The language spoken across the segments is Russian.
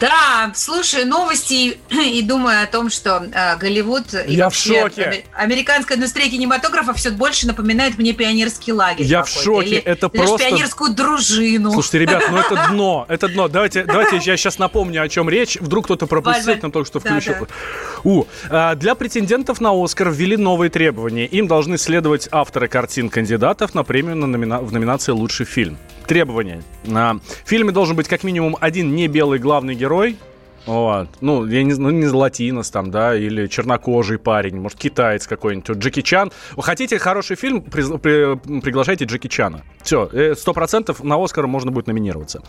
Да, слушаю новости и думаю о том, что э, Голливуд и Я в шоке. аме- американская индустрия кинематографа все больше напоминает мне пионерский лагерь. Я в шоке, Или это даже просто- пионерскую дружину. Слушайте, ребят, ну это дно, это дно. Давайте, давайте я сейчас напомню, о чем речь. Вдруг кто-то пропустил, нам только что да, включил. да. У, а, для претендентов на Оскар ввели новые требования. Им должны следовать авторы картин кандидатов на премию на номина- в номинации «Лучший фильм». Требования. На- фильме должен быть как минимум один не белый главный герой, вот. Ну, я не ну, не латинос там, да, или чернокожий парень, может, китаец какой-нибудь, Джеки Чан. Вы хотите хороший фильм, приз- при- приглашайте Джеки Чана. Все, сто процентов на Оскар можно будет номинироваться.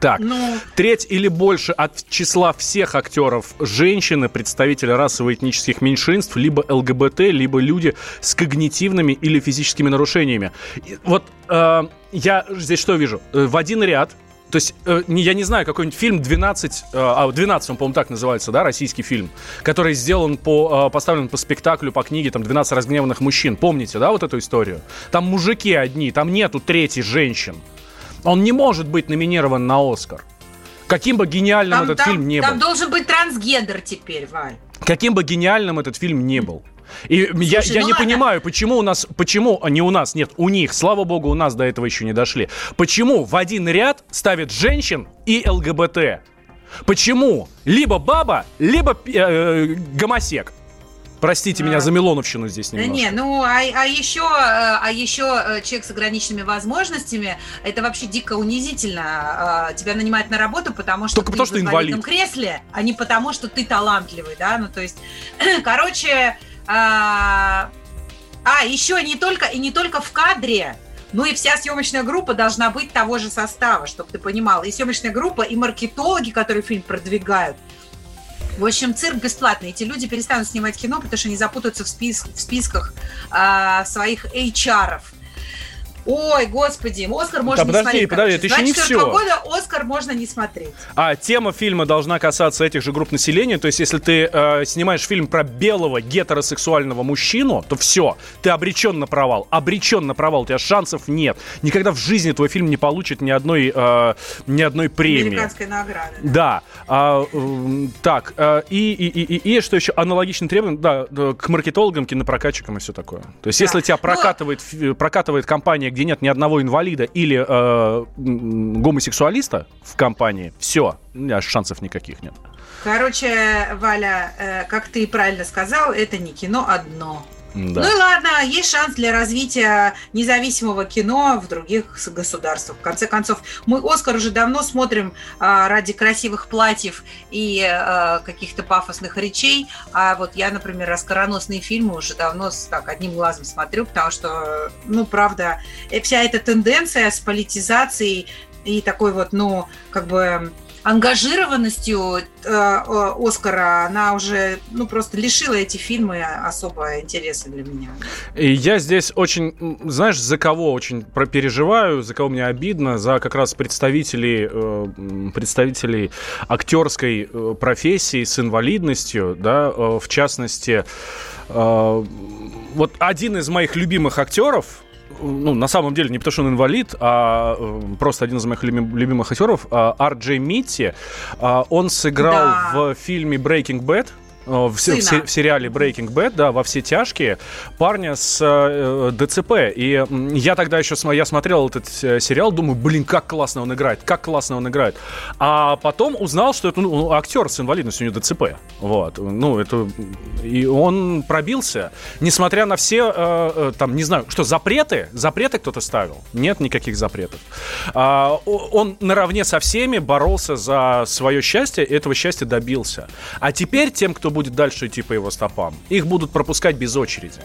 Так, Ну. треть или больше от числа всех актеров женщины, представители расово-этнических меньшинств, либо ЛГБТ, либо люди с когнитивными или физическими нарушениями. И вот э, я здесь что вижу? Э, В один ряд то есть, э, я не знаю, какой-нибудь фильм 12, э, а 12, он, по-моему, так называется, да, российский фильм, который сделан по, э, поставлен по спектаклю, по книге, там, 12 разгневанных мужчин. Помните, да, вот эту историю? Там мужики одни, там нету третьей женщин. Он не может быть номинирован на Оскар. Каким бы гениальным Там, этот там- фильм не там был. должен быть трансгендер теперь, Валь. Каким бы гениальным этот фильм не был. И я, Слушай, я ну не ладно. понимаю, почему у нас, почему, не у нас, нет, у них, слава богу, у нас до этого еще не дошли. Почему в один ряд ставят женщин и ЛГБТ? Почему? Либо баба, либо э, гомосек. Простите меня А. за Милоновщину здесь немножко. не, ну а, а еще, э, а еще э, человек с ограниченными возможностями, это вообще дико унизительно. э, Тебя нанимают на работу, потому что Только ты потому, что в инвалидном инвалид. кресле, а не потому, что ты талантливый, да, ну то есть, короче, а, а еще не только и не только в кадре. Ну и вся съемочная группа должна быть того же состава, чтобы ты понимал. И съемочная группа, и маркетологи, которые фильм продвигают. В общем, цирк бесплатный. Эти люди перестанут снимать кино, потому что они запутаются в, спис- в списках а, своих HR-ов. Ой, господи, Оскар можно Да не подожди, смотреть. подожди, короче. это еще не 24 всё. года Оскар можно не смотреть. А тема фильма должна касаться этих же групп населения. То есть, если ты э, снимаешь фильм про белого гетеросексуального мужчину, то все, ты обречен на провал. Обречен на провал, у тебя шансов нет. Никогда в жизни твой фильм не получит ни одной, э, ни одной премии. Американская награда. да. Да. А, м, так, э, и, и, и, и, и что еще? Аналогичный требования, да, к маркетологам, кинопрокатчикам и все такое. То есть, Да. если тебя Ну, прокатывает, фи- прокатывает компания, где нет ни одного инвалида или э, гомосексуалиста в компании, все, шансов никаких нет. Короче, Валя, э, как ты правильно сказал, это не кино одно. Да. Ну и ладно, есть шанс для развития независимого кино в других государствах. В конце концов, мы Оскар уже давно смотрим а, ради красивых платьев и а, каких-то пафосных речей. А вот я, например, оскароносные фильмы уже давно с так одним глазом смотрю, потому что, ну, правда, э, вся эта тенденция с политизацией и такой вот, ну, как бы ангажированностью э, э, Оскара, она уже, ну, просто лишила эти фильмы особого интереса для меня. И я здесь очень, знаешь, за кого очень переживаю, за кого мне обидно, за как раз представителей, э, представителей актерской профессии с инвалидностью, да, в частности, вот один из моих любимых актеров, ну, на самом деле, не потому что он инвалид, а э, просто один из моих люби- любимых актеров, э, Ар Джей Митти, э, он сыграл Да. в фильме Breaking Bad, в, се- в се- в сериале Breaking Bad, да, во все тяжкие, парня с э, ДЦП. И я тогда еще я смотрел этот э, сериал, думаю, блин, как классно он играет, как классно он играет. А потом узнал, что это ну, актер с инвалидностью, у него ДЦП. Вот. Ну, это... И он пробился, несмотря на все, э, э, там, не знаю, что, запреты? Запреты кто-то ставил? Нет никаких запретов. А, он наравне со всеми боролся за свое счастье, и этого счастья добился. А теперь тем, кто будет дальше идти по его стопам, их будут пропускать без очереди.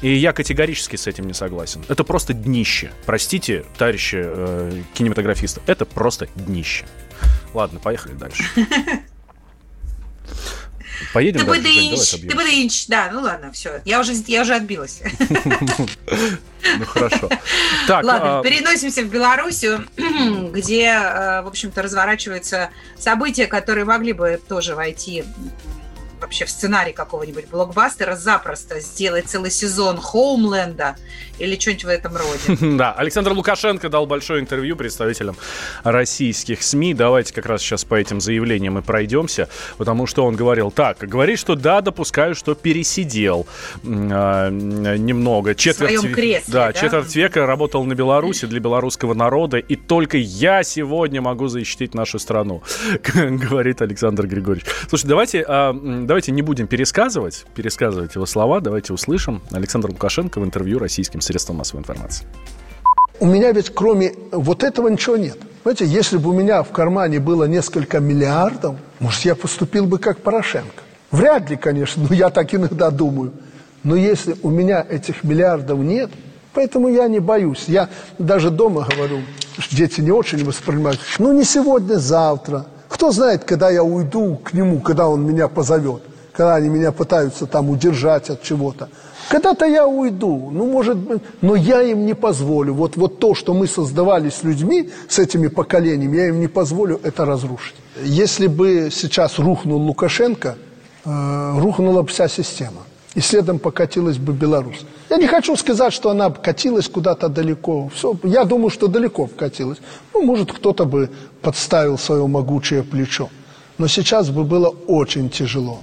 И я категорически с этим не согласен. Это просто днище. Простите, товарищи э, кинематографисты, это просто днище. Ладно, поехали дальше. Поедем Ты дальше, бы Жень, ты бы дынч. Да, ну ладно, все. Я уже, я уже отбилась. Ну хорошо. Так, Ладно, а, переносимся в Белоруссию, где, э, в общем-то, разворачиваются события, которые могли бы тоже войти вообще в сценарий какого-нибудь блокбастера запросто, сделать целый сезон Хоумленда или что-нибудь в этом роде. Да, Александр Лукашенко дал большое интервью представителям российских СМИ. Давайте как раз сейчас по этим заявлениям и пройдемся, потому что он говорил так. Говорит, что да, допускаю, что пересидел а, немного. Четверть, кресле, да, да? четверть века работал на Беларуси для белорусского народа, и только я сегодня могу защитить нашу страну, говорит Александр Григорьевич. Слушай, давайте, а, давайте не будем пересказывать, пересказывать его слова, давайте услышим Александр Лукашенко в интервью российским средствам массовой информации. У меня ведь кроме вот этого ничего нет. Знаете, если бы у меня в кармане было несколько миллиардов, может, я поступил бы как Порошенко. Вряд ли, конечно, но я так иногда думаю. Но если у меня этих миллиардов нет, поэтому я не боюсь. Я даже дома говорю, дети не очень воспринимают. Ну, не сегодня, завтра. Кто знает, когда я уйду к нему, когда он меня позовет. Когда они меня пытаются там удержать от чего-то. Когда-то я уйду, ну, может быть, но я им не позволю. Вот, вот то, что мы создавали с людьми, с этими поколениями, я им не позволю это разрушить. Если бы сейчас рухнул Лукашенко, э, рухнула бы вся система. И следом покатилась бы Беларусь. Я не хочу сказать, что она катилась куда-то далеко. Все, я думаю, что далеко вкатилась. Ну, может, кто-то бы подставил свое могучее плечо. Но сейчас бы было очень тяжело.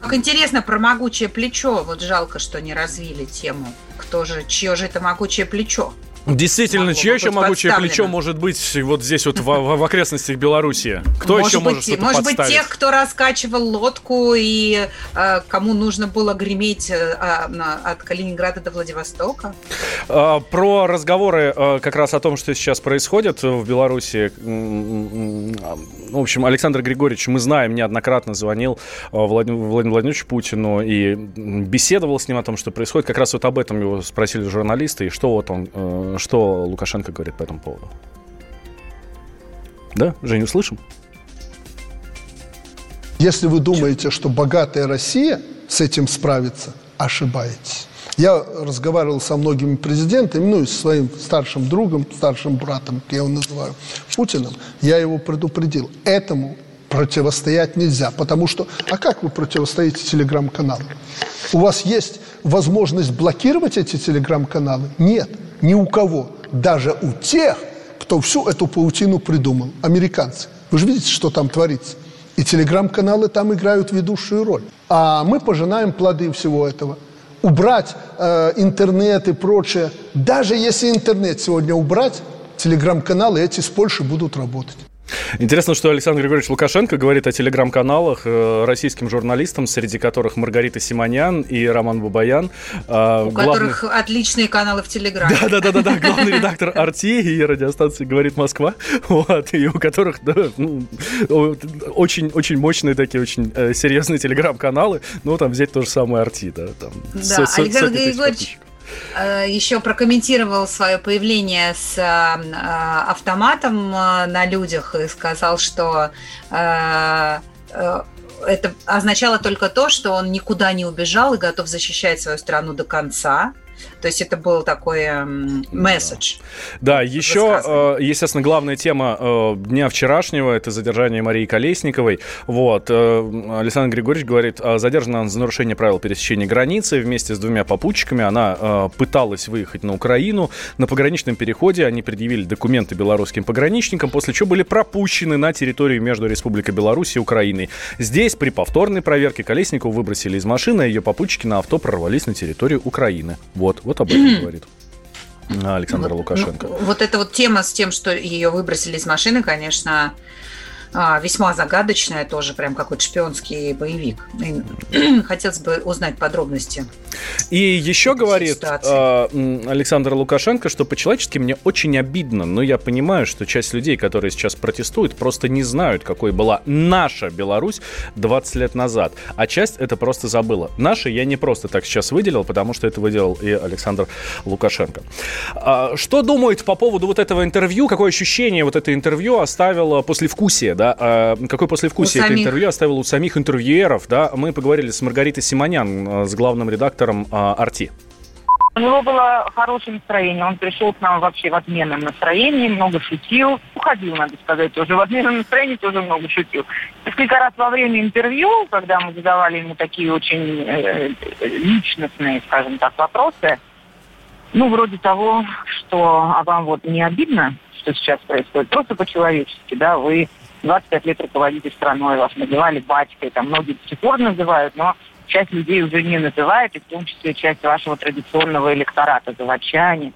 Как интересно про могучее плечо. Вот жалко, что не развили тему. Кто же, чье же это могучее плечо? Действительно, Могло чье еще быть могучее плечо может быть вот здесь вот в, в- в окрестностях Беларуси? Кто может еще быть, может что-то Может быть, подставить? тех, кто раскачивал лодку и э, кому нужно было греметь э, а, от Калининграда до Владивостока? А, Про разговоры а, как раз о том, что сейчас происходит в Беларуси. В общем, Александр Григорьевич, мы знаем, неоднократно звонил а, Владимиру Владимиру Владимировичу Путину и беседовал с ним о том, что происходит. Как раз вот об этом его спросили журналисты, и что вот он, э, что Лукашенко говорит по этому поводу. Да, Женю, слышим? Если вы думаете, что богатая Россия с этим справится, ошибаетесь. Я разговаривал со многими президентами, ну и со своим старшим другом, старшим братом, я его называю, Путиным. Я его предупредил. Этому противостоять нельзя. Потому что, а как вы противостоите телеграм-каналам? У вас есть возможность блокировать эти телеграм-каналы? Нет, ни у кого. Даже у тех, кто всю эту паутину придумал. Американцы. Вы же видите, что там творится. И телеграм-каналы там играют ведущую роль. А мы пожинаем плоды всего этого. Убрать э, интернет и прочее. Даже если интернет сегодня убрать, телеграм-каналы эти с Польши будут работать. Интересно, что Александр Григорьевич Лукашенко говорит о телеграм-каналах э, российским журналистам, среди которых Маргарита Симонян и Роман Бабаян. э, У главный- которых отличные каналы в Телеграме. Да, да, да, да, да, главный редактор Арти и радиостанции говорит Москва, вот, и у которых да, ну, очень, очень мощные такие, очень э, серьезные телеграм-каналы. Ну, там взять то же самое Арти, да, там. Да, со- Александр Григорьевич подписчиков. Э, еще прокомментировал свое появление с э, э, автоматом на людях и сказал, что это означало только то, что он никуда не убежал и готов защищать свою страну до конца. То есть это был такой эм, месседж. Да, еще, высказывание. э, естественно, главная тема э, дня вчерашнего – это задержание Марии Колесниковой. Вот, э, Александр Григорьевич говорит, э, задержана она за нарушение правил пересечения границы. Вместе с двумя попутчиками она пыталась выехать на Украину. На пограничном переходе они предъявили документы белорусским пограничникам, после чего были пропущены на территорию между Республикой Беларусь и Украиной. Здесь при повторной проверке Колесникову выбросили из машины, а ее попутчики на авто прорвались на территорию Украины. Вот, вот об этом говорит Александр Вот, Лукашенко. ну, вот эта вот тема с тем, что ее выбросили из машины, конечно, а, весьма загадочная, тоже прям какой-то шпионский боевик. И Хотелось бы узнать подробности. И еще говорит ситуации. м, Александр Лукашенко, что по-человечески мне очень обидно, но я понимаю, что часть людей, которые сейчас протестуют, просто не знают, какой была наша Беларусь 20 лет назад, а часть это просто забыла. Наша я не просто так сейчас выделил, потому что это выделил и Александр Лукашенко. А, что думает по поводу вот этого интервью? Какое ощущение вот это интервью оставило послевкусие, да, а, какое послевкусие это интервью оставило у самих интервьюеров, да, мы поговорили с Маргаритой Симонян, э, с главным редактором а, «Арти». У него было хорошее настроение. Он пришел к нам вообще в отменном настроении, много шутил. Уходил, надо сказать, тоже в отменном настроении тоже много шутил. Несколько раз во время интервью, когда мы задавали ему такие очень э, личностные, скажем так, вопросы, ну, вроде того, что а вам вот не обидно, что сейчас происходит, просто по-человечески, да, вы 25 лет руководите страной, вас называли батькой, там многие до сих пор называют, но часть людей уже не называет, и в том числе часть вашего традиционного электората, заводчане.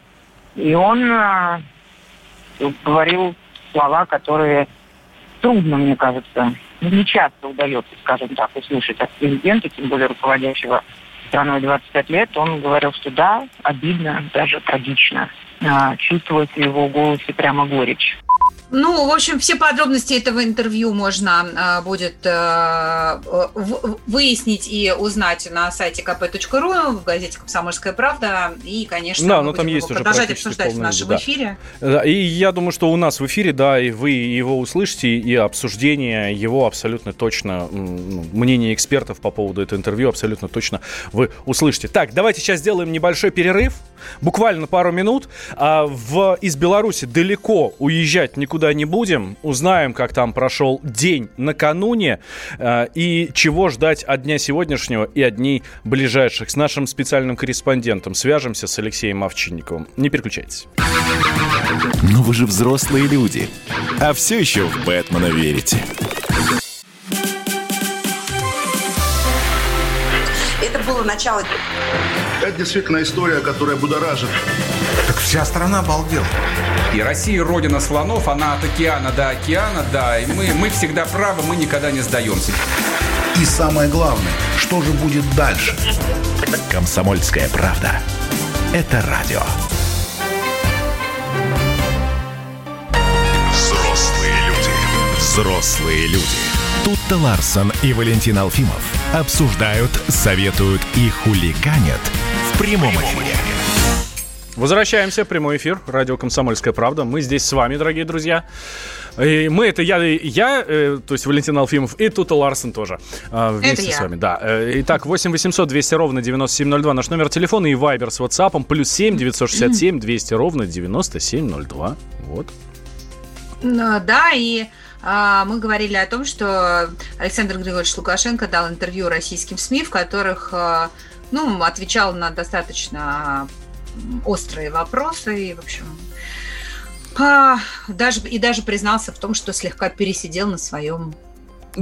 И он а, говорил слова, которые трудно, мне кажется, не часто удается, скажем так, услышать от президента, тем более руководящего страной 25 лет. Он говорил, что да, обидно, даже трагично. А, чувствуется в его голосе прямо горечь. Ну, в общем, все подробности этого интервью можно а, будет в- выяснить и узнать на сайте kp.ru, в газете «Комсомольская правда». И, конечно, Да, мы но там будем есть уже продолжать обсуждать в нашем да. эфире. Да, И я думаю, что у нас в эфире, да, и вы его услышите, и обсуждение его абсолютно точно, ну, мнение экспертов по поводу этого интервью абсолютно точно вы услышите. Так, давайте сейчас сделаем небольшой перерыв, буквально пару минут. А в, из Беларуси далеко уезжать никуда не будем. Узнаем, как там прошел день накануне э, и чего ждать от дня сегодняшнего и от дней ближайших. С нашим специальным корреспондентом свяжемся с Алексеем Овчинниковым. Не переключайтесь. Но вы же взрослые люди. А все еще в Бэтмена верите. Было начало Это действительно история, которая будоражит. Так вся страна обалдела. И Россия родина слонов, она от океана до океана, да. И мы, мы всегда правы, мы никогда не сдаемся. И самое главное, что же будет дальше? Комсомольская правда. Это радио. Взрослые люди. Взрослые люди. Тут-то Ларсон и Валентин Алфимов обсуждают, советуют и хулиганят в прямом эфире. Возвращаемся, прямой эфир, радио «Комсомольская правда». Мы здесь с вами, дорогие друзья. И мы, это я, я э, то есть Валентин Алфимов, и Тута Ларсен тоже э, вместе я. с вами. Да. Э, Итак, 8 800 200 ровно 9702 наш номер телефона и вайбер с WhatsApp плюс 7 967 200 ровно 9702. Вот. Ну, Да, и мы говорили о том, что Александр Григорьевич Лукашенко дал интервью российским СМИ, в которых а, ну, отвечал на достаточно острые вопросы и, в общем, а, даже, и даже признался в том, что слегка пересидел на своем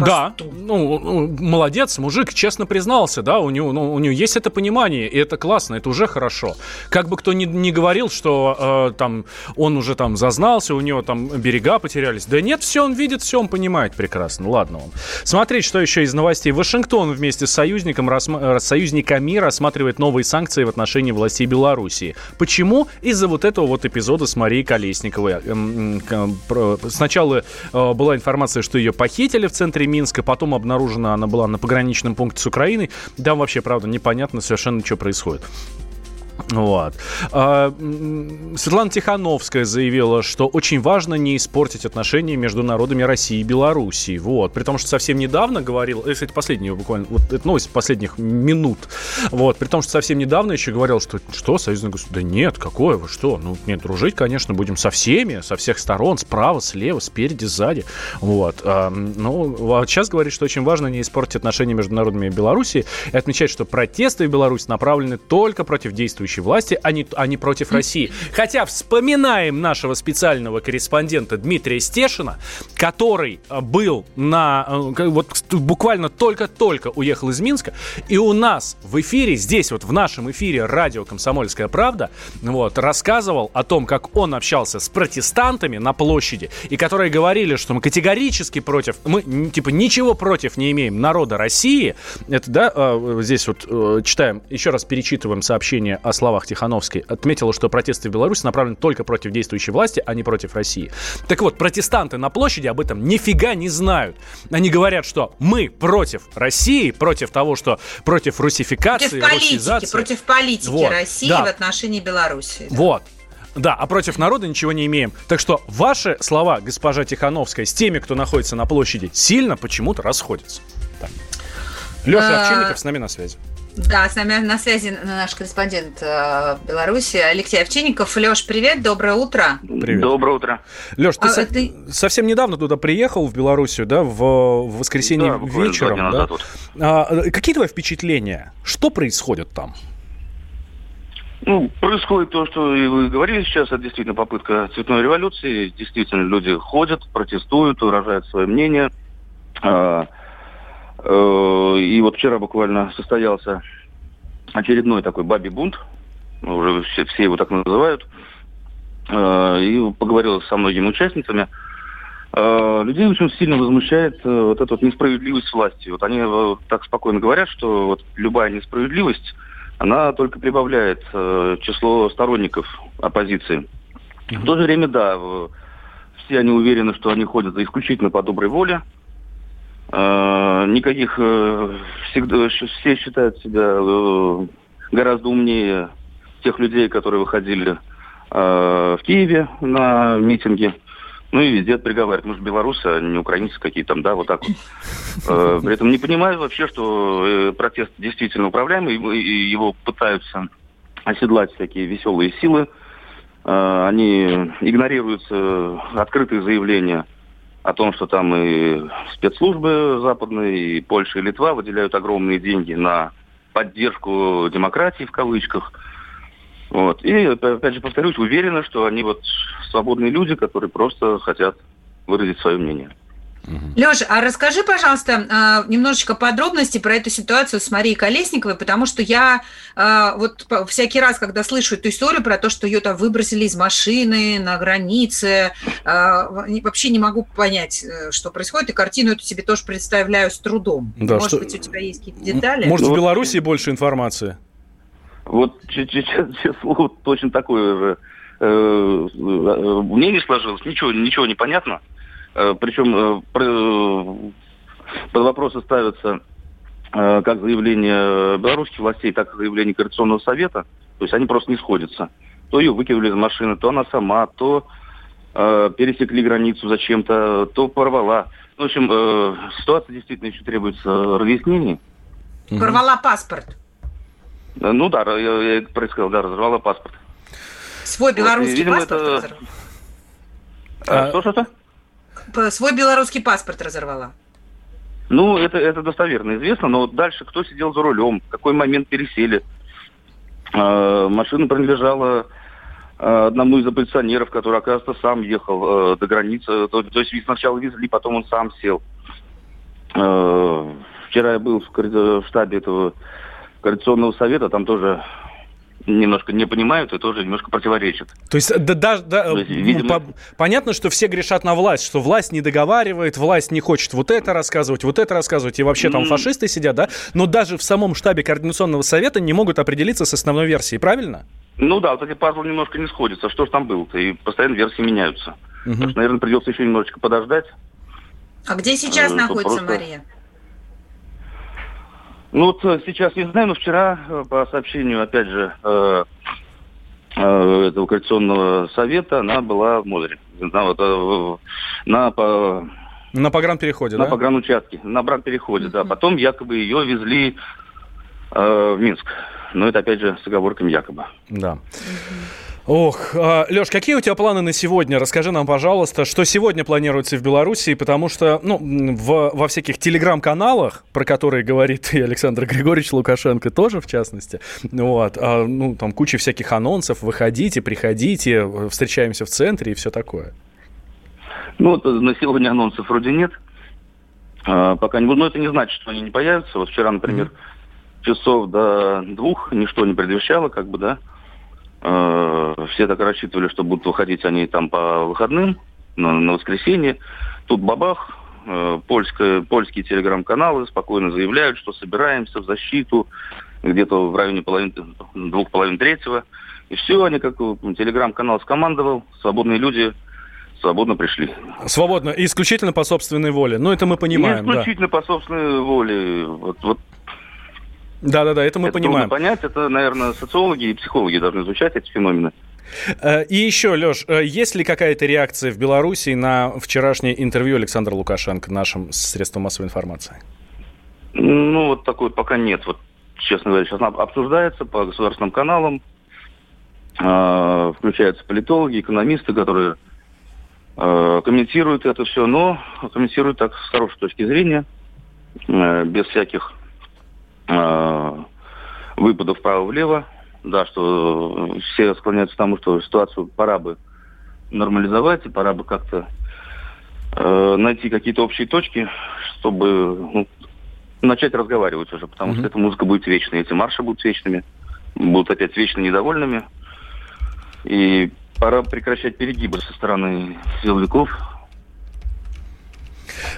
посту. ну, ну, молодец, мужик честно признался, да, у него, ну, у него есть это понимание, и это классно, это уже хорошо. Как бы кто ни, ни говорил, что э, там он уже там зазнался, у него там берега потерялись. Да нет, все он видит, все он понимает прекрасно. Ладно он. Смотреть, что еще из новостей. Вашингтон вместе с союзником, рассма- э, союзниками рассматривает новые санкции в отношении властей Белоруссии. Почему? Из-за вот этого вот эпизода с Марией Колесниковой. Эм, про- Сначала э, была информация, что ее похитили в центре Минска, потом обнаружена она была на пограничном пункте с Украиной. Там вообще, правда, непонятно совершенно, что происходит. Вот. А, Светлана Тихановская заявила, что очень важно не испортить отношения между народами России и Белоруссии. Вот. При том, что совсем недавно говорил, э, кстати, последнюю буквально, вот это новость последних минут. Вот. При том, что совсем недавно еще говорил, что что, союзное государство? Да нет, какое вы, что? Ну, нет, дружить, конечно, будем со всеми, со всех сторон, справа, слева, спереди, сзади. Вот. А, ну, а сейчас говорит, что очень важно не испортить отношения между народами Белоруссии и отмечает, что протесты в Беларуси направлены только против действующей власти, а не, а не против России. Хотя вспоминаем нашего специального корреспондента Дмитрия Стешина, который э, был на... э, Вот буквально только-только уехал из Минска, и у нас в эфире, здесь вот в нашем эфире радио «Комсомольская правда», вот, рассказывал о том, как он общался с протестантами на площади, и которые говорили, что мы категорически против, мы типа ничего против не имеем народа России. Это, да, э, здесь вот читаем, еще раз перечитываем сообщение о словах Тихановской. Отметила, что протесты в Беларуси направлены только против действующей власти, а не против России. Так вот, протестанты на площади об этом нифига не знают. Они говорят, что мы против России, против того, что против русификации, Против политики, против политики Вот, России да. в отношении Беларуси. да. Вот. Да, а против народа ничего не имеем. Так что ваши слова, госпожа Тихановская, с теми, кто находится на площади, сильно почему-то расходятся. Так. Леша А, Овчинников с нами на связи. Да, с нами на связи наш корреспондент э, в Беларуси Алексей Овчинников. Леш, привет, доброе утро. Привет. Доброе утро. Леш, ты, А, со- ты- совсем недавно туда приехал, в Белоруссию, да, в, в воскресенье Да, вечером. да? назад вот. А, э, какие твои впечатления? Что происходит там? Ну, происходит то, что и вы говорили сейчас, это действительно попытка цветной революции. Действительно, люди ходят, протестуют, выражают свое мнение. А, э, И вот вчера буквально состоялся очередной такой бабий бунт, уже все, все его так называют, А, и поговорил со многими участницами. А, Людей очень сильно возмущает э, вот эта вот несправедливость власти. Вот они э, так спокойно говорят, что вот любая несправедливость, она только прибавляет э, число сторонников оппозиции. В то же время, да, все они уверены, что они ходят исключительно по доброй воле. Э, Никаких э, всегда все считают себя э, гораздо умнее тех людей, которые выходили э, в Киеве на митинги. Ну и везде приговаривают, мы же белорусы, а не украинцы какие там, да, вот так вот. Э, При этом не понимаю вообще, что протест действительно управляемый, и его пытаются оседлать всякие веселые силы. Они игнорируются открытые заявления о том, что там и спецслужбы западные, и Польша, и Литва выделяют огромные деньги на поддержку демократии в кавычках. Вот. И, опять же, повторюсь, уверена, что они вот свободные люди, которые просто хотят выразить свое мнение. Леша, а расскажи, пожалуйста, а, немножечко подробностей про эту ситуацию с Марией Колесниковой, потому что я а, вот всякий раз, когда слышу эту историю про то, что ее там выбросили из машины на границе, а, вообще не могу понять, э, что происходит, и картину эту себе тоже представляю с трудом. Да, Может что- быть, у тебя есть какие-то детали? Может, в Ну, Беларуси больше информации? Вот точно такое же э, э, мнение сложилось, ничего, ничего не понятно. Э, Причем э, про- под вопросы ставятся э, как заявления белорусских властей, так и заявления Координационного совета. То есть они просто не сходятся. То ее выкинули из машины, то она сама, то э, пересекли границу зачем-то, то порвала. Ну, В общем, э, ситуация действительно еще требуется разъяснений. Порвала паспорт. Э, Ну да, я, я это происходило, да, разорвала паспорт. Свой Вот, и, белорусский видимо, паспорт это-. А, А- Что, что-то? П- Свой белорусский паспорт разорвала. Ну, это, это достоверно известно, но дальше кто сидел за рулем, в какой момент пересели. Э, машина принадлежала э, одному из оппозиционеров, который, оказывается, сам ехал э, до границы. То, то есть сначала везли, потом он сам сел. Э, вчера я был в, в штабе этого координационного совета, там тоже немножко не понимают и тоже немножко противоречат. То есть, да, да, да, То есть, ну, видимо- по- понятно, что все грешат на власть, что власть не договаривает, власть не хочет вот это рассказывать, вот это рассказывать, и вообще там М. фашисты сидят, да? Но даже в самом штабе Координационного совета не могут определиться с основной версией, правильно? Ну да, вот эти пазлы немножко не сходятся. Что ж там было-то? И постоянно версии меняются. Мгм. Так что, наверное, придется еще немножечко подождать. А где сейчас Э, находится просто- Мария? Ну вот э, сейчас не знаю, но вчера, э, по сообщению, опять же, э, э, этого коалиционного совета, она была в Модере. На, вот, на, по, На погранпереходе, на да? погранучастке, на брак-переходе, да. Потом якобы ее везли э, в Минск. Но это, опять же, с оговорками якобы. Да. Ох, Леш, какие у тебя планы на сегодня? Расскажи нам, пожалуйста, что сегодня планируется в Беларуси, потому что ну, в, во всяких телеграм-каналах, про которые говорит и Александр Григорьевич Лукашенко тоже, в частности, вот, а, ну, там куча всяких анонсов, выходите, приходите, встречаемся в центре и все такое. Ну, вот на сегодня анонсов вроде нет. А, пока не будет. Но это не значит, что они не появятся. Вот вчера, например, часов до двух ничто не предвещало, как бы, да. А, все так рассчитывали, что будут выходить они там по выходным, на, на воскресенье. Тут бабах, э, польское, польские телеграм-каналы спокойно заявляют, что собираемся в защиту где-то в районе половины, двух половин третьего. И все, они как э, телеграм-канал скомандовал, свободные люди свободно пришли. Свободно, и исключительно по собственной воле. Ну, это мы понимаем, И да. исключительно по собственной воле. Вот, вот Да-да-да, это мы это понимаем. понять. Это, наверное, социологи и психологи должны изучать эти феномены. Э, и еще, Леш, э, есть ли какая-то реакция в Беларуси на вчерашнее интервью Александра Лукашенко нашим средством массовой информации? Ну, вот такой пока нет. Вот, честно говоря, сейчас обсуждается по государственным каналам. Э, включаются политологи, экономисты, которые э, комментируют это все, но комментируют так с хорошей точки зрения, э, без всяких выпадов вправо-влево да, что все склоняются к тому, что ситуацию пора бы нормализовать, и пора бы как-то э, найти какие-то общие точки, чтобы ну, начать разговаривать уже, потому mm-hmm. что эта музыка будет вечной, эти марши будут вечными, будут опять вечно недовольными. И пора прекращать перегибы со стороны силовиков,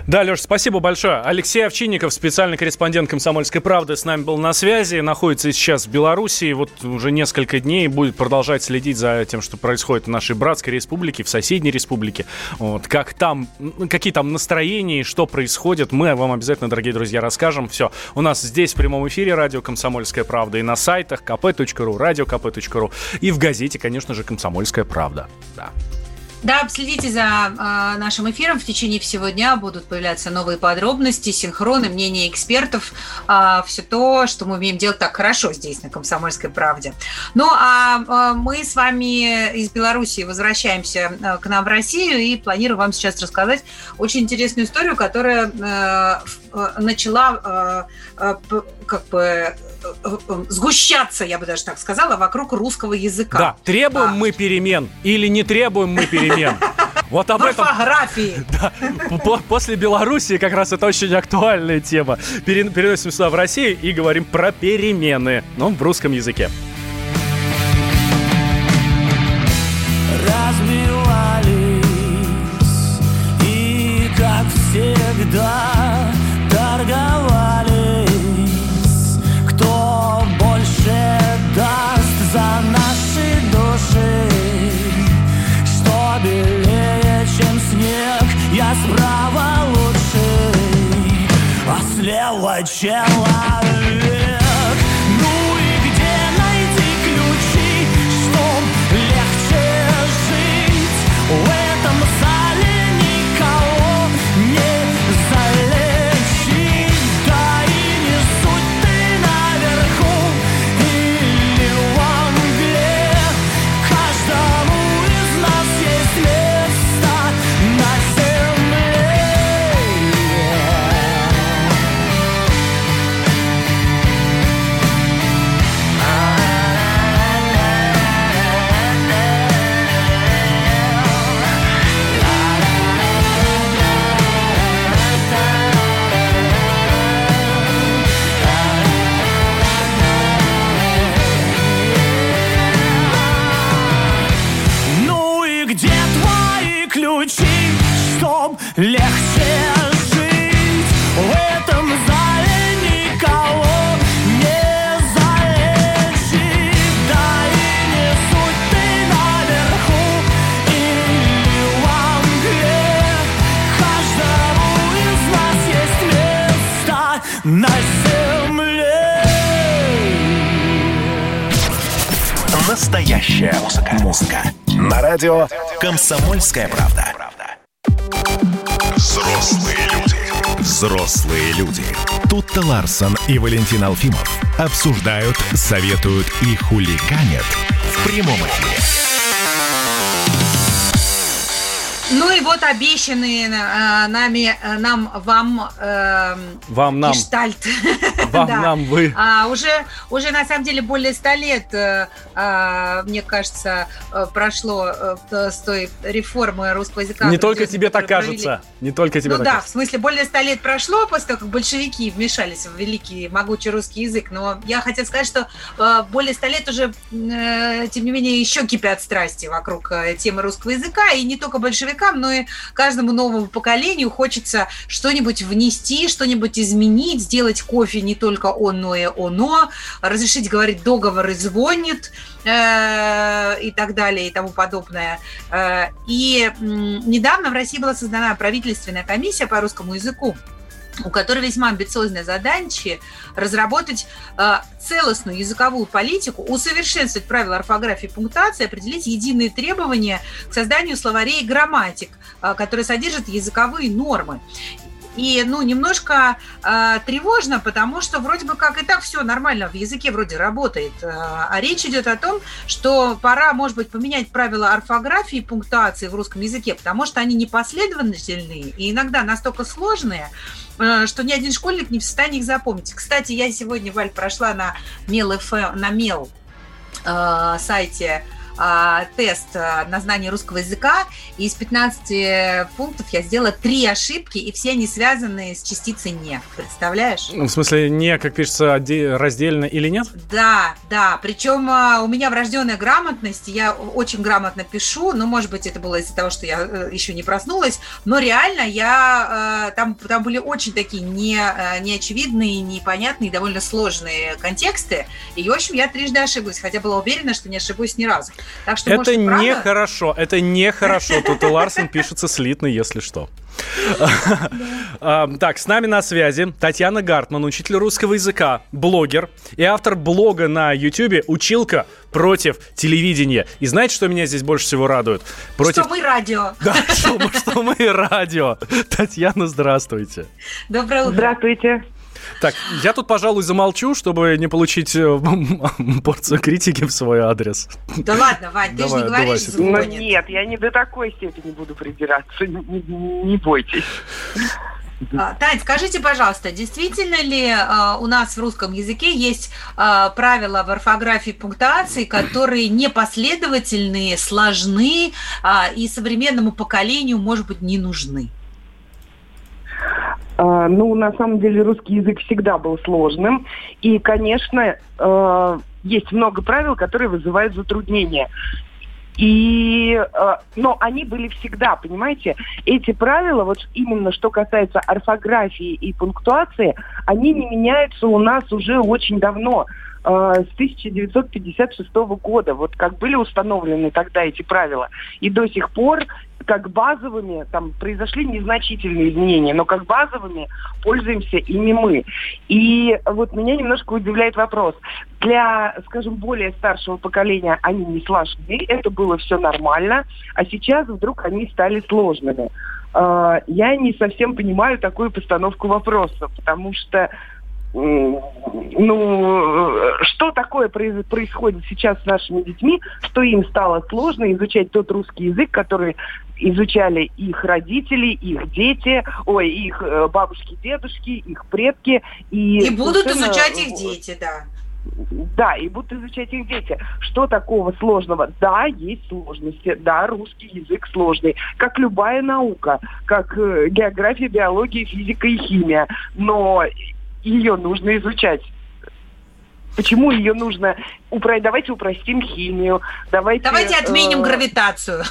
да, Леш, спасибо большое. Алексей Овчинников, специальный корреспондент «Комсомольской правды», с нами был на связи, находится сейчас в Беларуси, вот уже несколько дней будет продолжать следить за тем, что происходит в нашей братской республике, в соседней республике. Вот, как там, какие там настроения, что происходит, мы вам обязательно, дорогие друзья, расскажем. Все, у нас здесь в прямом эфире радио «Комсомольская правда» и на сайтах kp.ru, радиокп.ру и в газете, конечно же, «Комсомольская правда». Да. Да, следите за э, нашим эфиром. В течение всего дня будут появляться новые подробности, синхроны, мнения экспертов. Э, все то, что мы умеем делать так хорошо здесь, на «Комсомольской правде». Ну, а э, мы с вами из Беларуси возвращаемся э, к нам в Россию и планирую вам сейчас рассказать очень интересную историю, которая э, э начала э, э, как бы сгущаться, я бы даже так сказала, вокруг русского языка. Да, требуем а. мы перемен или не требуем мы перемен? Вот об этом... Да. После Белоруссии как раз это очень актуальная тема. Переносим сюда в Россию и говорим про перемены, но в русском языке. Размивались и как всегда слева Настоящая музыка. Музыка. На радио «Комсомольская правда». Взрослые люди. Взрослые люди. Тут-то Ларсон и Валентин Алфимов обсуждают, советуют и хулиганят в прямом эфире. Ну и вот обещанные э, нами, э, нам, вам, э, вам нам. гештальт. Вам, да. нам, вы. А, уже, уже на самом деле более ста лет, э, э, мне кажется, э, прошло э, с той реформы русского языка. Не только тебе так провели. кажется. Не только тебе ну, так да, кажется. в смысле, более ста лет прошло после того, как большевики вмешались в великий, могучий русский язык. Но я хотела сказать, что э, более ста лет уже, э, тем не менее, еще кипят страсти вокруг э, темы русского языка. И не только большевики ученикам, но и каждому новому поколению хочется что-нибудь внести, что-нибудь изменить, сделать кофе не только он, но и оно, разрешить говорить договор и звонит э, и так далее и тому подобное. Э, и недавно в России была создана правительственная комиссия по русскому языку. У которой весьма амбициозная задача разработать э, целостную языковую политику, усовершенствовать правила орфографии и пунктуации, определить единые требования к созданию словарей и грамматик, э, которые содержат языковые нормы. И, ну, немножко э, тревожно, потому что вроде бы как и так все нормально в языке вроде работает. Э, а речь идет о том, что пора, может быть, поменять правила орфографии и пунктуации в русском языке, потому что они непоследовательные и иногда настолько сложные, э, что ни один школьник не в состоянии их запомнить. Кстати, я сегодня, Валь, прошла на Мел, на Мел сайте а, тест а, на знание русского языка, и из 15 пунктов я сделала три ошибки, и все они связаны с частицей «не». Представляешь? Ну, в смысле, «не», как пишется, раздельно или нет? Да, да. Причем а, у меня врожденная грамотность, я очень грамотно пишу, ну, может быть, это было из-за того, что я э, еще не проснулась, но реально я... Там, там были очень такие не, э, неочевидные, непонятные, довольно сложные контексты, и, в общем, я трижды ошиблась, хотя была уверена, что не ошибусь ни разу. Так что, это может, нехорошо, правда? это нехорошо. Тут и Ларсен пишется слитно, если что. Так, с нами на связи Татьяна Гартман, учитель русского языка, блогер и автор блога на YouTube «Училка против телевидения». И знаете, что меня здесь больше всего радует? Против... Что мы радио. Да, что, что мы радио. Татьяна, здравствуйте. Доброе утро. Здравствуйте. Так, я тут, пожалуй, замолчу, чтобы не получить э, порцию критики в свой адрес. Да ладно, Вань, ты же не говоришь Ну нет, я не до такой степени буду придираться, не, не бойтесь. А, Тань, скажите, пожалуйста, действительно ли э, у нас в русском языке есть э, правила в орфографии и пунктуации, которые непоследовательные, сложны э, и современному поколению, может быть, не нужны? А, ну, на самом деле русский язык всегда был сложным. И, конечно, э, есть много правил, которые вызывают затруднения. И, э, но они были всегда, понимаете, эти правила, вот именно что касается орфографии и пунктуации, они не меняются у нас уже очень давно. Э, с 1956 года. Вот как были установлены тогда эти правила. И до сих пор как базовыми, там произошли незначительные изменения, но как базовыми пользуемся ими мы. И вот меня немножко удивляет вопрос. Для, скажем, более старшего поколения они не сложны, это было все нормально, а сейчас вдруг они стали сложными. Э, я не совсем понимаю такую постановку вопроса, потому что ну, что такое происходит сейчас с нашими детьми, что им стало сложно изучать тот русский язык, который изучали их родители, их дети, ой, их э, бабушки, дедушки, их предки. И, и будут изучать их дети, да. Да, и будут изучать их дети. Что такого сложного? Да, есть сложности. Да, русский язык сложный. Как любая наука. Как э, география, биология, физика и химия. Но ее нужно изучать. Почему ее нужно упро... Давайте упростим химию. Давайте, давайте отменим э... гравитацию.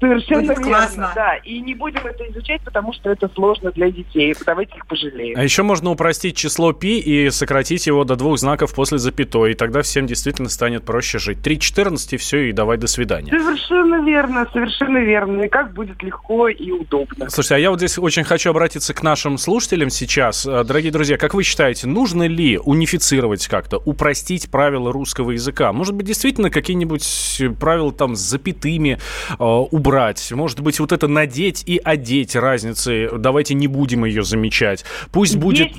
Совершенно верно, классно. да. И не будем это изучать, потому что это сложно для детей. Давайте их пожалеем. А еще можно упростить число пи и сократить его до двух знаков после запятой. И тогда всем действительно станет проще жить. 3.14 и все, и давай до свидания. Совершенно верно, совершенно верно. И как будет легко и удобно. Слушайте, а я вот здесь очень хочу обратиться к нашим слушателям сейчас. Дорогие друзья, как вы считаете, нужно ли унифицировать как как-то упростить правила русского языка. Может быть, действительно какие-нибудь правила там с запятыми э, убрать. Может быть, вот это надеть и одеть разницы. Давайте не будем ее замечать. Пусть Здесь... будет,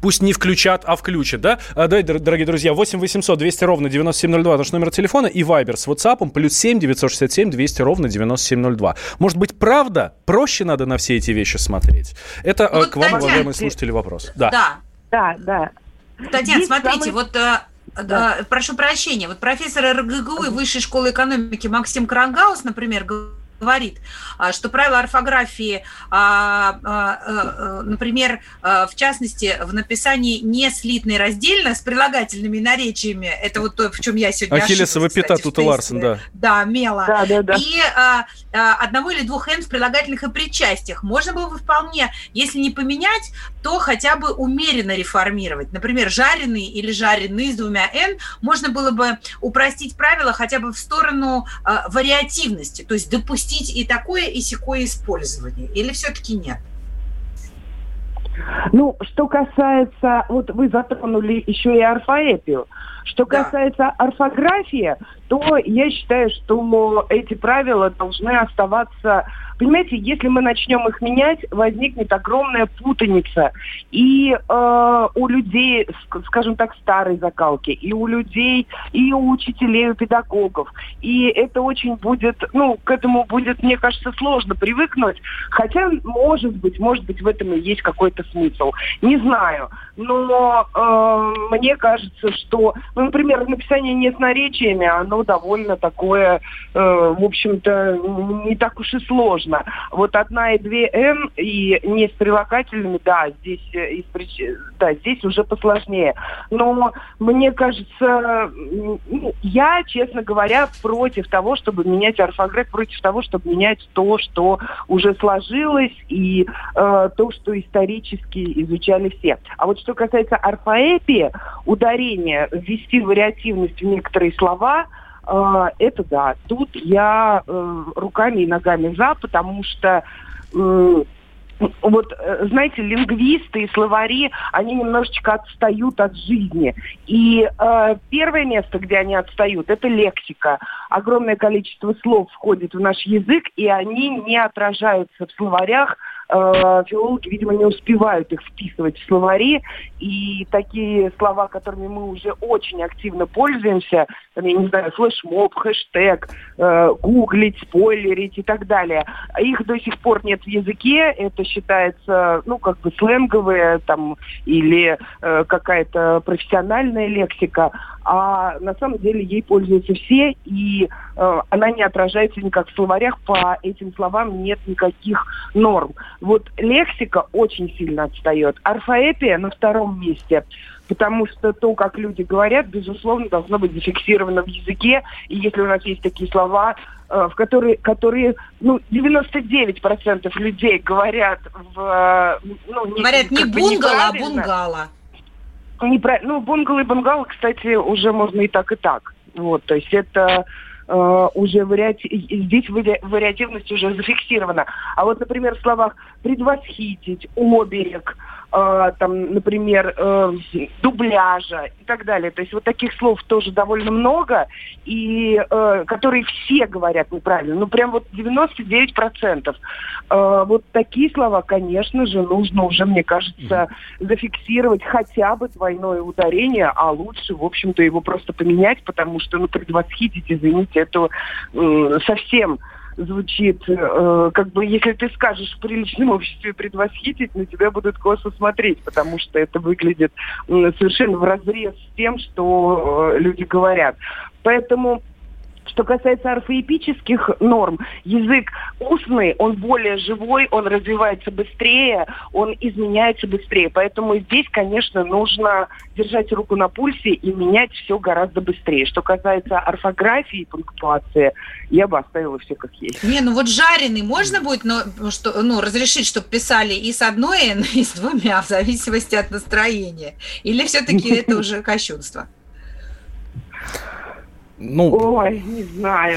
пусть не включат, а включат, да? А, да, дорогие друзья, 8 800 200 ровно 9702 наш номер телефона и Viber с WhatsApp плюс 7 967 200 ровно 9702. Может быть, правда, проще надо на все эти вещи смотреть? Это э, вот, к вам, уважаемые слушатели, вопрос. Да. Да, да, да. Татьяна, Здесь смотрите, самый... вот э, да. прошу прощения, вот профессор РГГУ и Высшей школы экономики Максим Крангаус, например, говорит, а, что правила орфографии, а, а, например, в частности, в написании не слитно и раздельно с прилагательными наречиями, это вот то, в чем я сегодня Ахиллесова пята тут Ларсен, да. Да, мела. Да, да, да. И одного или двух «н» в прилагательных и причастиях. Можно было бы вполне, если не поменять, то хотя бы умеренно реформировать. Например, жареный или жареный с двумя «н» можно было бы упростить правила хотя бы в сторону вариативности, то есть допустить допустить и такое, и секое использование? Или все-таки нет? Ну, что касается, вот вы затронули еще и орфоэпию. Что касается орфографии, то я считаю, что эти правила должны оставаться Понимаете, если мы начнем их менять, возникнет огромная путаница. И э, у людей, скажем так, старой закалки, и у людей, и у учителей, у педагогов. И это очень будет, ну, к этому будет, мне кажется, сложно привыкнуть. Хотя, может быть, может быть, в этом и есть какой-то смысл. Не знаю. Но э, мне кажется, что, ну, например, написание не с наречиями, оно довольно такое, э, в общем-то, не так уж и сложно. Вот одна и две Н и не с прилагательными, да, здесь, э, да, здесь уже посложнее. Но мне кажется, ну, я, честно говоря, против того, чтобы менять орфографию, против того, чтобы менять то, что уже сложилось, и э, то, что исторически изучали все. А вот что касается орфоэпии, ударение, ввести вариативность в некоторые слова – это да. Тут я э, руками и ногами за, потому что вот, э, знаете, лингвисты и словари, они немножечко отстают от жизни. И э, первое место, где они отстают, это лексика. Огромное количество слов входит в наш язык, и они не отражаются в словарях э, филологи, видимо, не успевают их вписывать в словари, и такие слова, которыми мы уже очень активно пользуемся, там, я не знаю, флешмоб, хэштег, э, гуглить, спойлерить и так далее, их до сих пор нет в языке, это считается, ну, как бы сленговые там, или э, какая-то профессиональная лексика, а на самом деле ей пользуются все, и она не отражается никак в словарях, по этим словам нет никаких норм. Вот лексика очень сильно отстает. Орфоэпия на втором месте, потому что то, как люди говорят, безусловно, должно быть зафиксировано в языке, и если у нас есть такие слова, э, в которые, которые ну, 99% людей говорят в... Э, ну, не, говорят не бунгало, а бунгало неправильно. Ну, бунгало и бунгало, кстати, уже можно и так, и так. Вот, то есть это э, уже вариати... здесь вари... вариативность уже зафиксирована. А вот, например, в словах предвосхитить, оберег, э, там, например, э, дубляжа и так далее. То есть вот таких слов тоже довольно много, и э, которые все говорят неправильно. Ну, прям вот 99%. Э, вот такие слова, конечно же, нужно уже, мне кажется, зафиксировать хотя бы двойное ударение, а лучше, в общем-то, его просто поменять, потому что, ну, предвосхитить, извините, это э, совсем звучит, э, как бы, если ты скажешь в приличном обществе предвосхитить, на тебя будут косо смотреть, потому что это выглядит совершенно в разрез с тем, что э, люди говорят. Поэтому что касается орфоэпических норм, язык устный, он более живой, он развивается быстрее, он изменяется быстрее. Поэтому здесь, конечно, нужно держать руку на пульсе и менять все гораздо быстрее. Что касается орфографии и пунктуации, я бы оставила все как есть. Не, ну вот жареный можно будет но, что, ну, разрешить, чтобы писали и с одной, и с двумя, в зависимости от настроения? Или все-таки это уже кощунство? Ну... Ой, не знаю.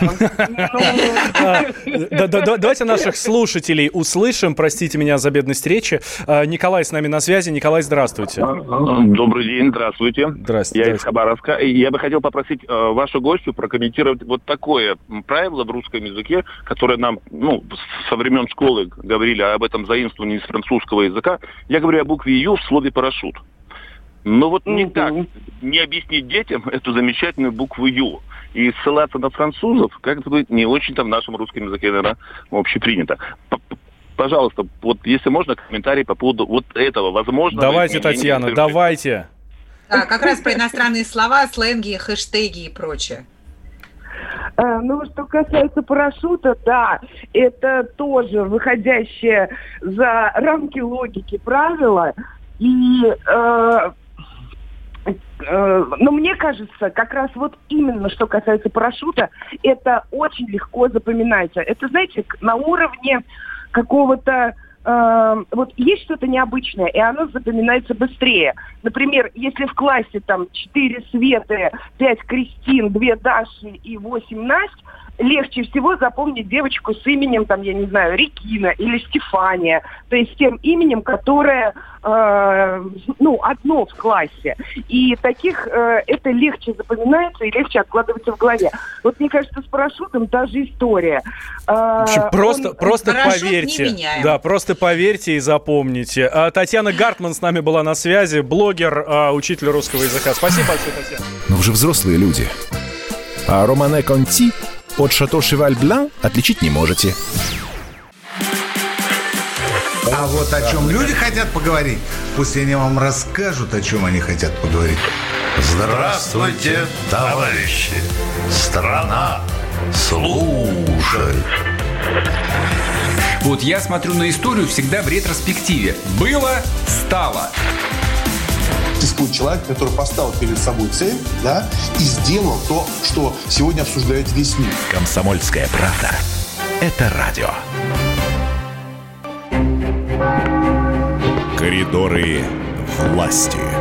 Давайте наших слушателей услышим. Простите меня за бедность речи. А, Николай с нами на связи. Николай, здравствуйте. Добрый день, здравствуйте. Здравствуйте. Я из Хабаровска. Я бы хотел попросить э, вашу гостью прокомментировать вот такое правило в русском языке, которое нам ну, со времен школы говорили об этом заимствовании из французского языка. Я говорю о букве «ю» в слове «парашют». Но вот никак не объяснить детям эту замечательную букву «ю». И ссылаться на французов как-то не очень-то в нашем русском языке, наверное, общепринято. Пожалуйста, вот если можно, комментарий по поводу вот этого возможно. Давайте, Татьяна, давайте. Да, как раз про иностранные слова, сленги, хэштеги и прочее. Э, ну, что касается парашюта, да, это тоже выходящее за рамки логики правила. И Э, но мне кажется, как раз вот именно что касается парашюта, это очень легко запоминается. Это, знаете, на уровне какого-то э, вот есть что-то необычное, и оно запоминается быстрее. Например, если в классе там 4 Светы, 5 Кристин, 2 Даши и 8 Насть, легче всего запомнить девочку с именем, там, я не знаю, Рекина или Стефания, то есть тем именем, которое, э, ну, одно в классе. И таких э, это легче запоминается и легче откладывается в голове. Вот мне кажется, с парашютом та же история. Э, общем, просто, он... просто поверьте. Да, просто поверьте и запомните. А, Татьяна Гартман с нами была на связи, блогер, а, учитель русского языка. Спасибо большое, Татьяна. Но вы же взрослые люди. А Романе Конти от Шато Шеваль Блан отличить не можете. А вот о чем люди хотят поговорить, пусть они вам расскажут, о чем они хотят поговорить. Здравствуйте, товарищи! Страна слушай! Вот я смотрю на историю всегда в ретроспективе. Было, стало существует человек, который поставил перед собой цель, да, и сделал то, что сегодня обсуждает весь мир. Комсомольская правда. Это радио. Коридоры власти.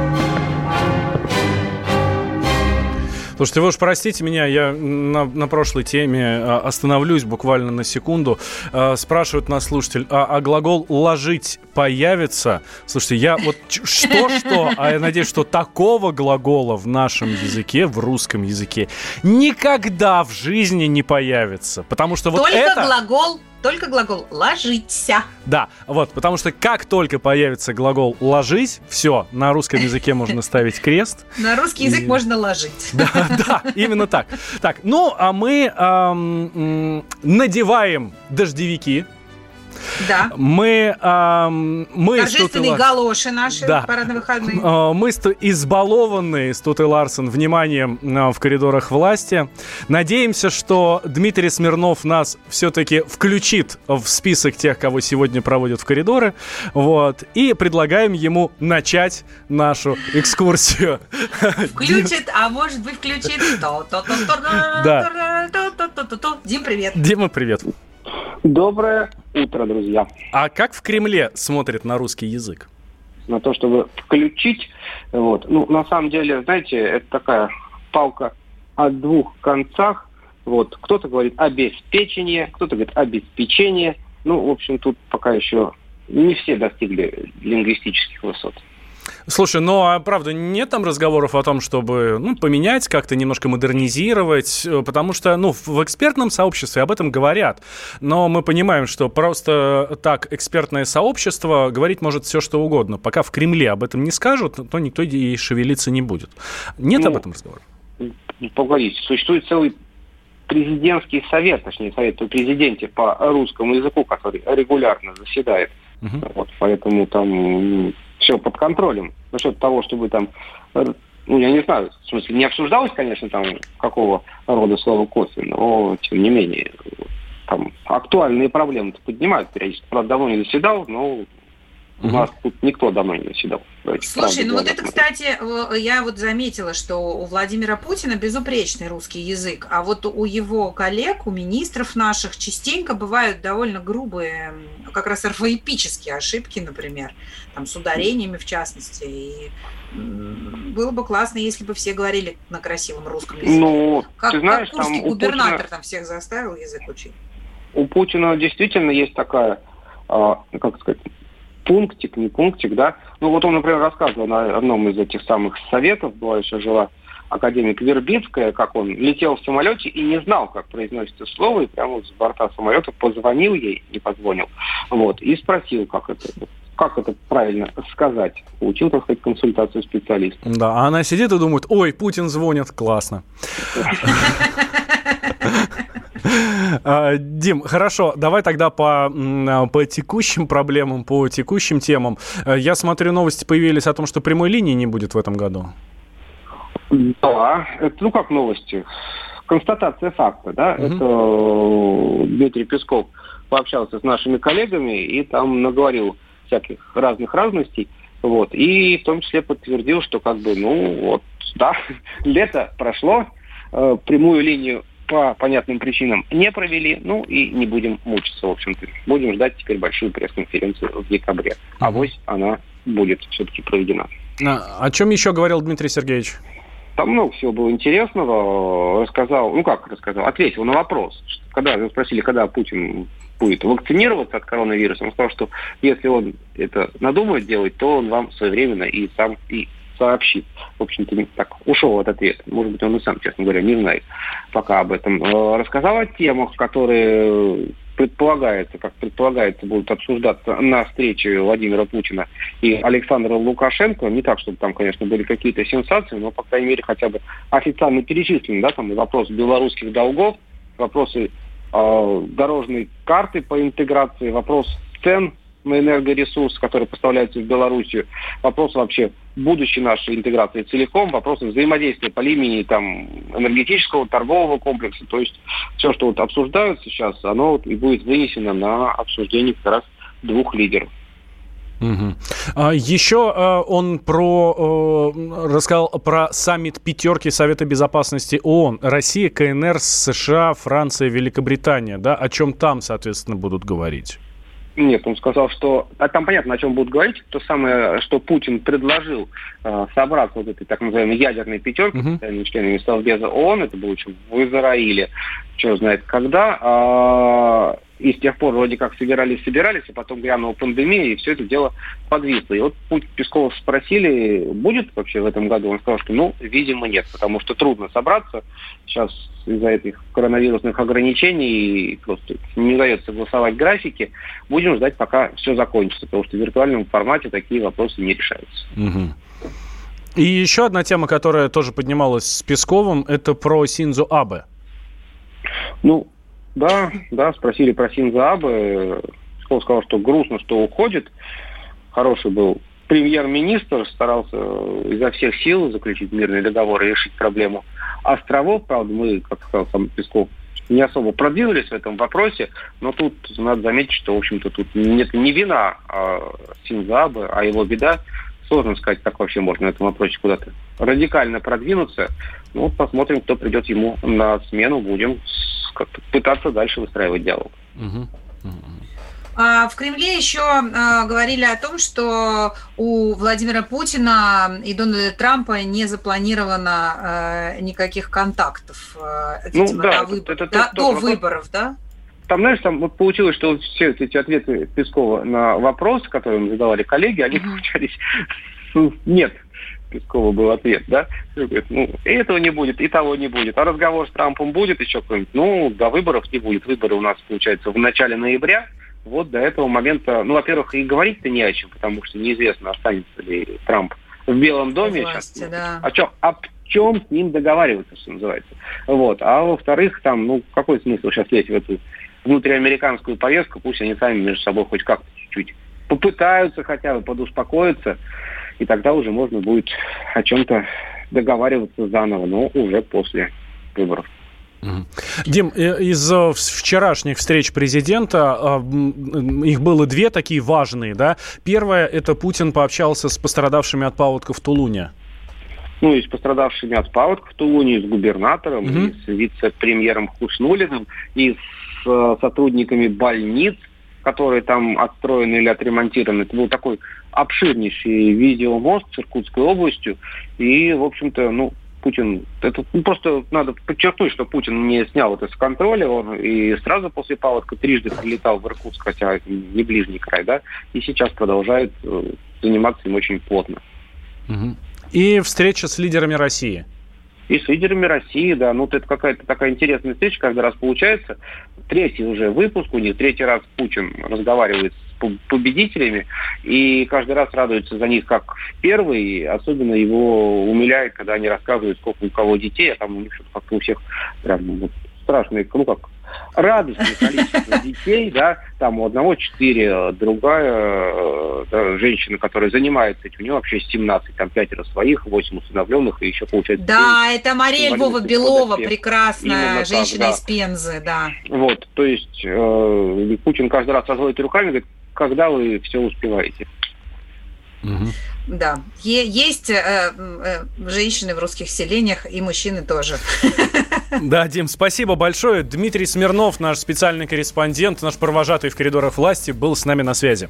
Слушайте, вы уж простите меня, я на, на прошлой теме а, остановлюсь буквально на секунду. А, спрашивает нас слушатель, а, а глагол «ложить» появится? Слушайте, я вот что-что, а я надеюсь, что такого глагола в нашем языке, в русском языке, никогда в жизни не появится. Потому что вот Только это... глагол только глагол «ложиться». Да, вот, потому что как только появится глагол «ложись», все, на русском языке можно ставить крест. На русский язык можно ложить. Да, да, именно так. Так, ну, а мы надеваем дождевики, да. Мы, э, мы Торжественные Стут галоши наши да. парадно-выходные. Э, мы избалованные, Стут и Ларсен, вниманием э, в коридорах власти. Надеемся, что Дмитрий Смирнов нас все-таки включит в список тех, кого сегодня проводят в коридоры. Вот. И предлагаем ему начать нашу экскурсию. Включит, а может быть включит. Да. Дим, привет. Дима, привет. Доброе утро, друзья. А как в Кремле смотрят на русский язык? На то, чтобы включить. Вот. Ну, на самом деле, знаете, это такая палка о двух концах. Вот. Кто-то говорит обеспечение, кто-то говорит обеспечение. Ну, в общем, тут пока еще не все достигли лингвистических высот. Слушай, ну а правда, нет там разговоров о том, чтобы ну, поменять, как-то немножко модернизировать, э, потому что ну, в экспертном сообществе об этом говорят. Но мы понимаем, что просто так экспертное сообщество говорить может все, что угодно. Пока в Кремле об этом не скажут, то никто и шевелиться не будет. Нет ну, об этом разговора? Погодите, существует целый президентский совет, точнее, совет при президенте по русскому языку, который регулярно заседает. Угу. Вот, поэтому там все под контролем. Насчет того, чтобы там, ну, я не знаю, в смысле, не обсуждалось, конечно, там, какого рода слово кофе, но, тем не менее, там, актуальные проблемы поднимают периодически. Правда, давно не заседал, но у нас тут никто давно не заседал. Слушай, ну вот это, кстати, я вот заметила, что у Владимира Путина безупречный русский язык, а вот у его коллег, у министров наших частенько бывают довольно грубые, как раз орфоэпические ошибки, например, там с ударениями в частности. И было бы классно, если бы все говорили на красивом русском языке. Ну, как, ты знаешь, как там губернатор Путина... там всех заставил язык учить. У Путина действительно есть такая, а, как сказать, пунктик, не пунктик, да. Ну вот он, например, рассказывал на одном из этих самых советов, была еще жила академик Вербицкая, как он летел в самолете и не знал, как произносится слово, и прямо с борта самолета позвонил ей, не позвонил, вот, и спросил, как это, как это правильно сказать. Получил, так сказать, консультацию специалиста. Да, а она сидит и думает, ой, Путин звонит, классно. А, Дим, хорошо, давай тогда по, а, по текущим проблемам, по текущим темам. Э, я смотрю, новости появились о том, что прямой линии не будет в этом году. Да, это, ну как новости? Констатация факта, да. Угу. Это Дмитрий Песков пообщался с нашими коллегами и там наговорил всяких разных разностей. Вот. И в том числе подтвердил, что как бы, ну вот, да, лето прошло, э, прямую линию по понятным причинам не провели, ну и не будем мучиться, в общем-то. Будем ждать теперь большую пресс-конференцию в декабре. А вось она будет все-таки проведена. А, о чем еще говорил Дмитрий Сергеевич? Там много всего было интересного. Рассказал, ну как рассказал, ответил на вопрос. Когда спросили, когда Путин будет вакцинироваться от коронавируса, он сказал, что если он это надумает делать, то он вам своевременно и сам и сообщит. В общем-то, так ушел от ответа. Может быть, он и сам, честно говоря, не знает пока об этом. Э, рассказал о темах, которые предполагается, как предполагается, будут обсуждаться на встрече Владимира Путина и Александра Лукашенко. Не так, чтобы там, конечно, были какие-то сенсации, но, по крайней мере, хотя бы официально перечислены, да, там вопрос белорусских долгов, вопросы э, дорожной карты по интеграции, вопрос цен энергоресурс, который поставляется в Белоруссию, вопрос вообще будущей нашей интеграции целиком, вопросы взаимодействия по линии там, энергетического, торгового комплекса. То есть все, что вот обсуждают сейчас, оно вот и будет вынесено на обсуждение как раз двух лидеров. Угу. А, еще а, он про, а, рассказал про саммит пятерки Совета Безопасности ООН. Россия, КНР, США, Франция, Великобритания. Да? О чем там, соответственно, будут говорить? Нет, он сказал, что... А там понятно, о чем будут говорить. То самое, что Путин предложил э, собраться вот этой так называемой ядерной пятерки, uh-huh. членами Совбеза ООН, это было еще в Израиле, что знает когда. А, и с тех пор вроде как собирались, собирались, а потом грянула пандемия, и все это дело подвисло. И вот Путь Пескова спросили, будет вообще в этом году? Он сказал, что ну, видимо, нет, потому что трудно собраться. Сейчас из-за этих коронавирусных ограничений просто не удается согласовать графики. Будем ждать, пока все закончится, потому что в виртуальном формате такие вопросы не решаются. Угу. И еще одна тема, которая тоже поднималась с Песковым, это про Синзу Абе. Ну, да, да, спросили про Синза Абе. Песков сказал, что грустно, что уходит. Хороший был премьер-министр, старался изо всех сил заключить мирный договор и решить проблему островов. Правда, мы, как сказал сам Песков, не особо продвинулись в этом вопросе, но тут надо заметить, что, в общем-то, тут нет не вина а Синзабы, а его беда. Сложно сказать, как вообще можно в этом вопросе куда-то радикально продвинуться. Ну, посмотрим, кто придет ему на смену. Будем как-то пытаться дальше выстраивать диалог. Угу. В Кремле еще а, говорили о том, что у Владимира Путина и Дональда Трампа не запланировано а, никаких контактов а, ну видимо, ну, да, до, выбор, это, да, до выборов, да? Там, знаешь, там вот получилось, что все эти ответы Пескова на вопросы, которые мы задавали коллеги, они получались нет. Пескова был ответ, да? Говорит, ну, и этого не будет, и того не будет. А разговор с Трампом будет еще какой-нибудь? Ну, до выборов не будет. Выборы у нас, получается, в начале ноября вот до этого момента, ну, во-первых, и говорить-то не о чем, потому что неизвестно, останется ли Трамп в Белом доме власти, сейчас. Да. О чем, о чем с ним договариваться, что называется. Вот. А во-вторых, там, ну, какой смысл сейчас лезть в эту внутриамериканскую повестку, пусть они сами между собой хоть как-то чуть-чуть попытаются хотя бы подуспокоиться, и тогда уже можно будет о чем-то договариваться заново, но уже после выборов. Дим, э, из э, вчерашних встреч президента а, их было две такие важные, да? Первое, это Путин пообщался с пострадавшими от паводков в Тулуне. Ну, и с пострадавшими от паводков в Тулуне, и с губернатором, угу. и с вице-премьером Хушнулиным, и с э, сотрудниками больниц, которые там отстроены или отремонтированы. Это был такой обширнейший видеомост с Иркутской областью. И, в общем-то, ну, Путин, это ну, просто надо подчеркнуть, что Путин не снял это с контроля, он и сразу после паводка трижды прилетал в Иркутск, хотя не ближний край, да, и сейчас продолжает э, заниматься им очень плотно. И встреча с лидерами России. И с лидерами России, да, ну это какая-то такая интересная встреча, каждый раз получается. Третий уже выпуск у них, третий раз Путин разговаривает с победителями, и каждый раз радуется за них как первый, особенно его умиляет, когда они рассказывают, сколько у кого детей, а там у них как-то у всех прям вот, страшные, ну как, радостное количество детей, да, там у одного четыре, другая да, женщина, которая занимается этим, у нее вообще 17, там пятеро своих, восемь усыновленных, и еще получается... Да, 9, это Мария Львова Белова, прекрасная женщина так, да. из Пензы, да. Вот, то есть э, Путин каждый раз разводит руками, говорит, когда вы все успеваете. Угу. Да, есть э, э, женщины в русских селениях и мужчины тоже. Да, Дим, спасибо большое. Дмитрий Смирнов, наш специальный корреспондент, наш провожатый в коридорах власти, был с нами на связи.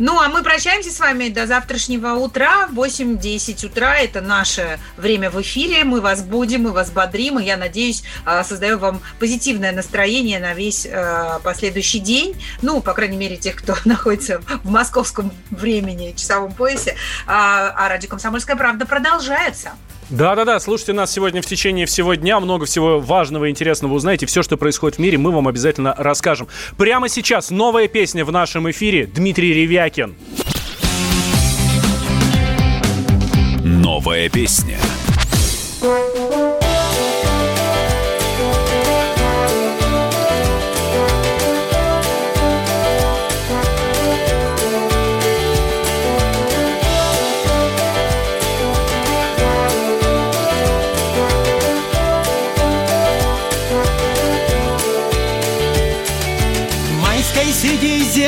Ну, а мы прощаемся с вами до завтрашнего утра. 8-10 утра – это наше время в эфире. Мы вас будем, мы вас бодрим. И я надеюсь, а, создаем вам позитивное настроение на весь а, последующий день. Ну, по крайней мере, тех, кто находится в московском времени, часовом поясе. А, а радио «Комсомольская правда» продолжается. Да-да-да, слушайте нас сегодня в течение всего дня. Много всего важного и интересного узнаете. Все, что происходит в мире, мы вам обязательно расскажем. Прямо сейчас новая песня в нашем эфире. Дмитрий Ревякин. Новая песня.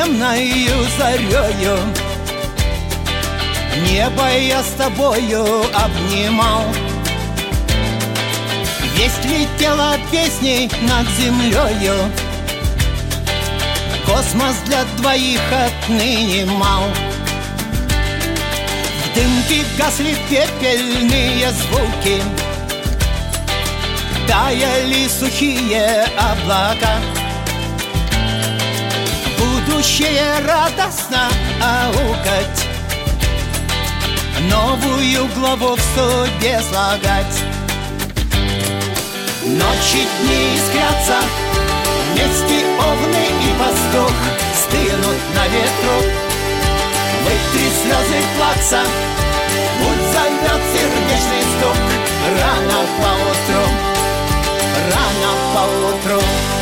Средиземною зарею. Небо я с тобою обнимал. Весть летела песней над землею. Космос для двоих отныне мал В дымке гасли пепельные звуки. Таяли сухие облака Будущее радостно аукать Новую главу в судьбе слагать. Ночи дни искрятся Вместе овны и пастух Стынут на ветру. Вытри слезы плакса Путь зовет сердечный стук. Рано поутру Рано поутру